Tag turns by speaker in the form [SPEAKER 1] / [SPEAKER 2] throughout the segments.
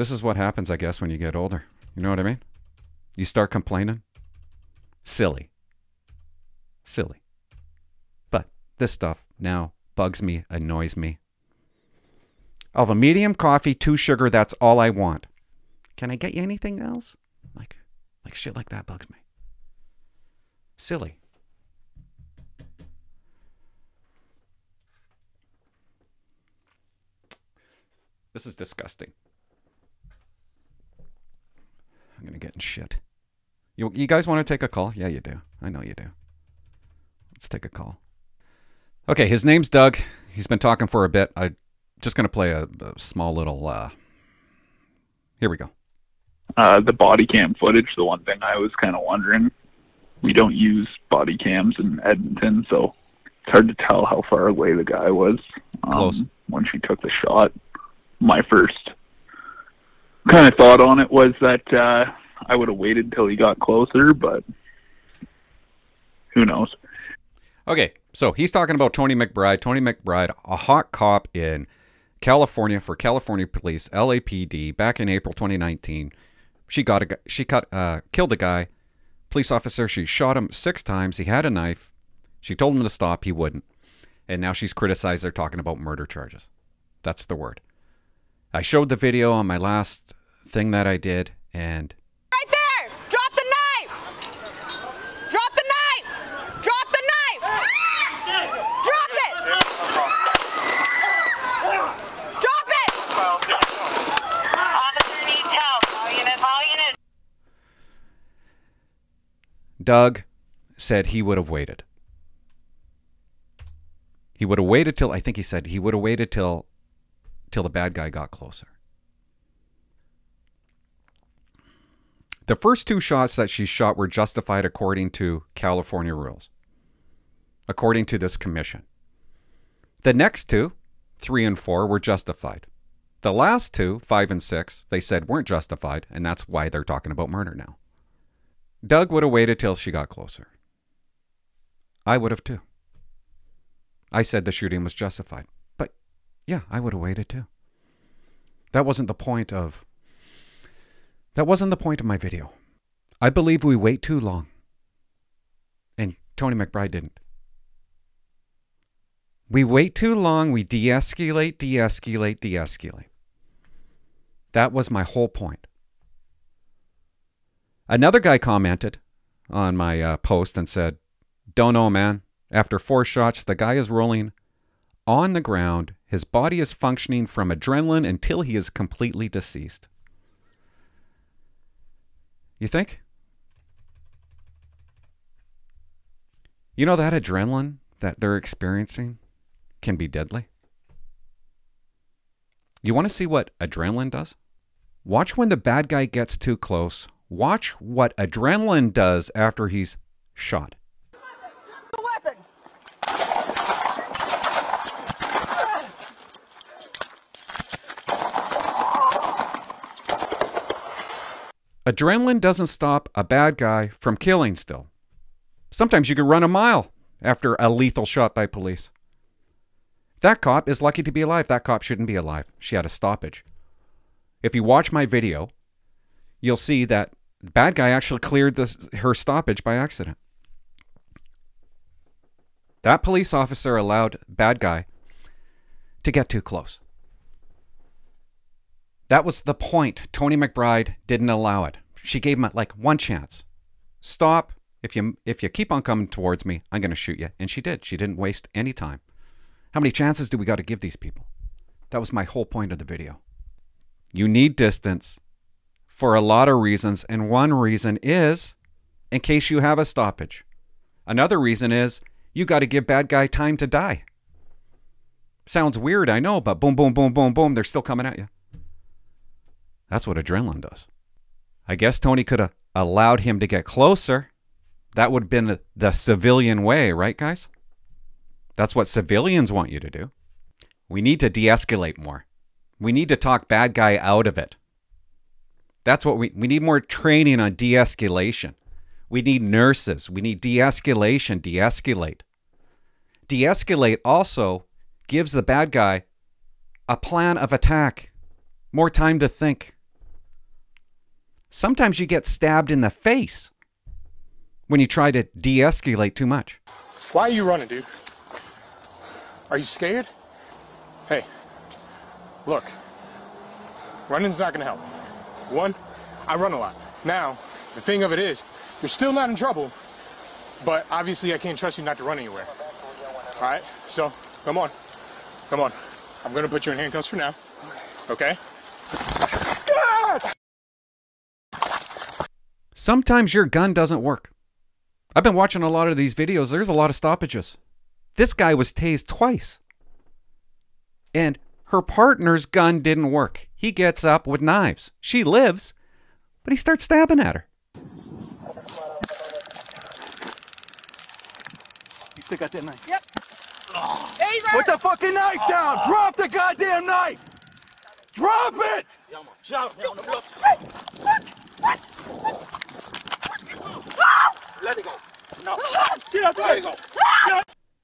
[SPEAKER 1] This is what happens, I guess, when you get older. You know what I mean? You start complaining. Silly. Silly. But this stuff now bugs me, annoys me. I'll have a medium coffee, two sugar, that's all I want. Can I get you anything else? Like like shit like that bugs me. Silly. This is disgusting. I'm gonna get in shit. You you guys want to take a call? Yeah, you do. I know you do. Let's take a call. Okay, his name's Doug. He's been talking for a bit. I just gonna play a, a small little. uh Here we go.
[SPEAKER 2] Uh, the body cam footage, the one thing I was kind of wondering, we don't use body cams in Edmonton, so it's hard to tell how far away the guy was um,
[SPEAKER 1] Close.
[SPEAKER 2] when she took the shot. My first kind of thought on it was that uh, I would have waited until he got closer, but who knows?
[SPEAKER 1] Okay, so he's talking about Toni McBride. Toni McBride, a hot cop in California for California Police, LAPD, back in April 2019. She got a she cut uh, killed a guy, police officer. She shot him six times. He had a knife. She told him to stop. He wouldn't, and now she's criticized. They're talking about murder charges. That's the word. I showed the video on my last thing that I did, and
[SPEAKER 3] Right there! Drop the knife! Drop the knife! Drop the knife! Drop it! Drop it!
[SPEAKER 4] Officer needs help. Call unit, call unit.
[SPEAKER 1] Doug said he would have waited. He would have waited till I think he said he would have waited till till the bad guy got closer. The first two shots that she shot were justified according to California rules. According to this commission. The next two, 3 and 4 were justified. The last two, 5 and 6, they said weren't justified and that's why they're talking about murder now. Doug would have waited till she got closer. I would have too. I said the shooting was justified. But yeah, I would have waited too. That wasn't the point of That wasn't the point of my video. I believe we wait too long. And Toni McBride didn't. We wait too long, we de-escalate, de-escalate, de-escalate. That was my whole point. Another guy commented on my uh, post and said, Don't know, man. After four shots, the guy is rolling on the ground. His body is functioning from adrenaline until he is completely deceased. You think? You know that adrenaline that they're experiencing can be deadly? You want to see what adrenaline does? Watch when the bad guy gets too close. Watch what adrenaline does after he's shot. Adrenaline doesn't stop a bad guy from killing still. Sometimes you can run a mile after a lethal shot by police. That cop is lucky to be alive. That cop shouldn't be alive. She had a stoppage. If you watch my video, you'll see that bad guy actually cleared this, her stoppage by accident. That police officer allowed bad guy to get too close. That was the point. Toni McBride didn't allow it. She gave him like one chance. Stop. If you if you keep on coming towards me, I'm going to shoot you. And she did. She didn't waste any time. How many chances do we got to give these people? That was my whole point of the video. You need distance for a lot of reasons, and one reason is in case you have a stoppage. Another reason is you got to give bad guy time to die. Sounds weird, I know, but boom, boom, boom, boom, boom, they're still coming at you. That's what adrenaline does. I guess Toni could have allowed him to get closer. That would have been the civilian way, right, guys? That's what civilians want you to do. We need to de escalate more. We need to talk bad guy out of it. That's what we, we need more training on de escalation. We need nurses. We need de escalation, de escalate. De escalate also gives the bad guy a plan of attack, more time to think. Sometimes you get stabbed in the face when you try to de escalate too much.
[SPEAKER 5] Why are you running, dude? Are you scared? Hey, look, running's not gonna help. One, I run a lot. Now, the thing of it is, you're still not in trouble, but obviously I can't trust you not to run anywhere. All right, so come on, come on. I'm gonna put you in handcuffs for now. Okay?
[SPEAKER 1] Sometimes your gun doesn't work. I've been watching a lot of these videos. There's a lot of stoppages. This guy was tased twice. And her partner's gun didn't work. He gets up with knives. She lives, but he starts stabbing at her.
[SPEAKER 6] You still got that knife?
[SPEAKER 3] Yep. Taser!
[SPEAKER 6] Put the fucking knife down! Drop the goddamn knife! Drop it! Let it go. No.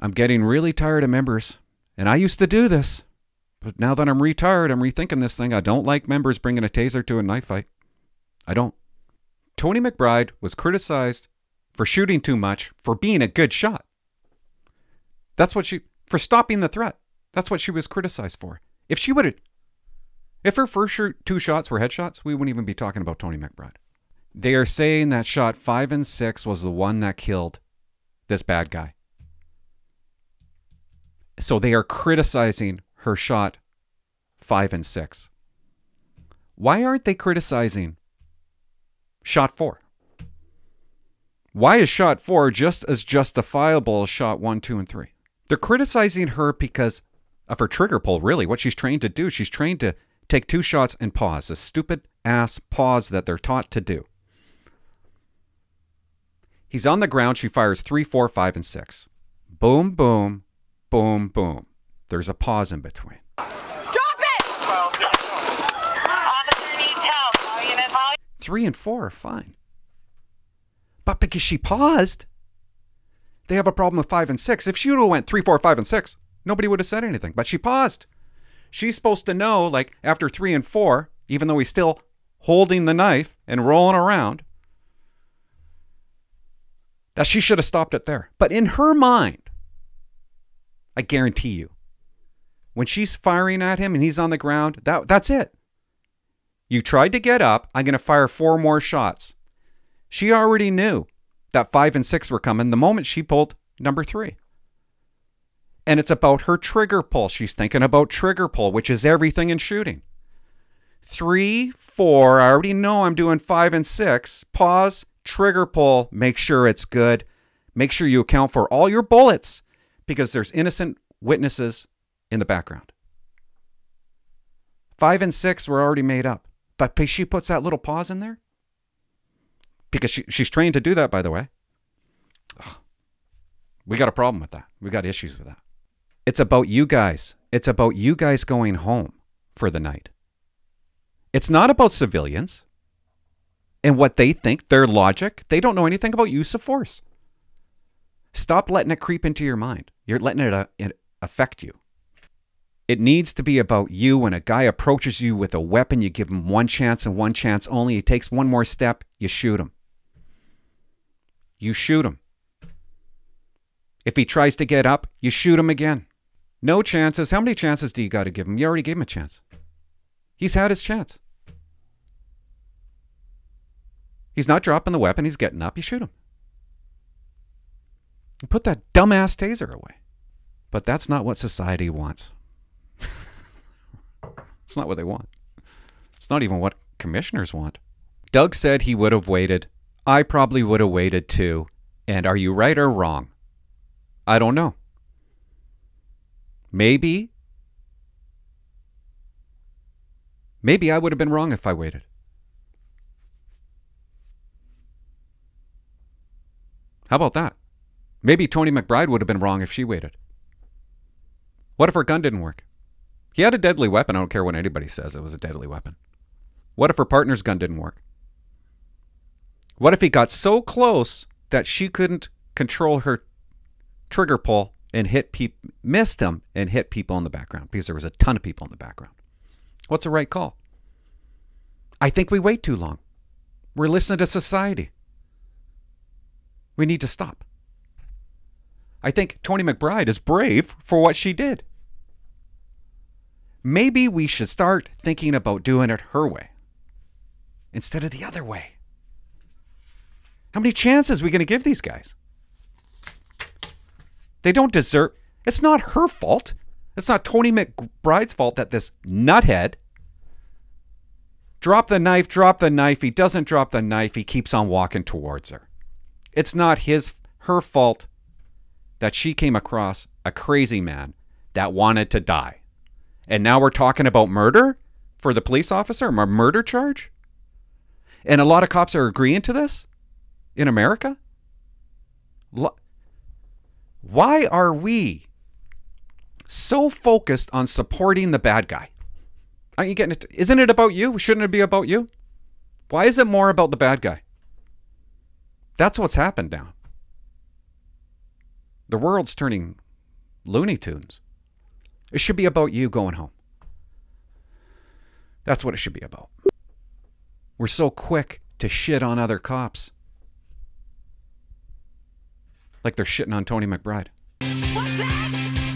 [SPEAKER 1] I'm getting really tired of members, and I used to do this. But now that I'm retired, I'm rethinking this thing. I don't like members bringing a taser to a knife fight. I don't. Toni McBride was criticized for shooting too much, for being a good shot. That's what she, for stopping the threat. That's what she was criticized for. If she would have, if her first two shots were headshots, we wouldn't even be talking about Toni McBride. They are saying that shot five and six was the one that killed this bad guy. So they are criticizing her shot five and six. Why aren't they criticizing shot four? Why is shot four just as justifiable as shot one, two, and three? They're criticizing her because of her trigger pull, really, what she's trained to do. She's trained to take two shots and pause, a stupid ass pause that they're taught to do. He's on the ground. She fires three, four, five, and six. Boom, boom, boom, boom. There's a pause in between.
[SPEAKER 3] Drop it!
[SPEAKER 4] Officer needs help. Call unit, call
[SPEAKER 1] Three and four are fine. But because she paused, they have a problem with five and six. If she would have went three, four, five, and six, nobody would have said anything. But she paused. She's supposed to know, like after three and four, even though he's still holding the knife and rolling around, that she should have stopped it there. But in her mind, I guarantee you, when she's firing at him and he's on the ground, that that's it. You tried to get up. I'm going to fire four more shots. She already knew that five and six were coming the moment she pulled number three. And it's about her trigger pull. She's thinking about trigger pull, which is everything in shooting. Three, four, I already know I'm doing five and six. Pause, trigger pull, make sure it's good. Make sure you account for all your bullets because there's innocent witnesses in the background. Five and six were already made up. But she puts that little pause in there because she, she's trained to do that, by the way. Ugh. We got a problem with that. We got issues with that. It's about you guys. It's about you guys going home for the night. It's not about civilians and what they think, their logic. They don't know anything about use of force. Stop letting it creep into your mind. You're letting it, uh, it affect you. It needs to be about you. When a guy approaches you with a weapon, you give him one chance and one chance only. He takes one more step, you shoot him. You shoot him. If he tries to get up, you shoot him again. No chances. How many chances do you got to give him? You already gave him a chance. He's had his chance. He's not dropping the weapon. He's getting up. You shoot him. Put that dumbass taser away. But that's not what society wants. it's not what they want. It's not even what commissioners want. Doug said he would have waited. I probably would have waited too. And are you right or wrong? I don't know. Maybe. Maybe I would have been wrong if I waited. How about that? Maybe Toni McBride would have been wrong if she waited. What if her gun didn't work? He had a deadly weapon. I don't care what anybody says it was a deadly weapon. What if her partner's gun didn't work? What if he got so close that she couldn't control her trigger pull and hit peop- missed him and hit people in the background because there was a ton of people in the background? What's the right call? I think we wait too long. We're listening to society. We need to stop. I think Toni McBride is brave for what she did. Maybe we should start thinking about doing it her way instead of the other way. How many chances are we going to give these guys? They don't deserve. It's not her fault. It's not Toni McBride's fault that this nuthead drop the knife, drop the knife. He doesn't drop the knife. He keeps on walking towards her. It's not his her fault that she came across a crazy man that wanted to die. And now we're talking about murder for the police officer, a murder charge? And a lot of cops are agreeing to this in America? Why are we so focused on supporting the bad guy? Aren't you getting it? Isn't it about you? Shouldn't it be about you? Why is it more about the bad guy? That's what's happened now. The world's turning Looney Tunes. It should be about you going home. That's what it should be about. We're so quick to shit on other cops. Like they're shitting on Toni McBride.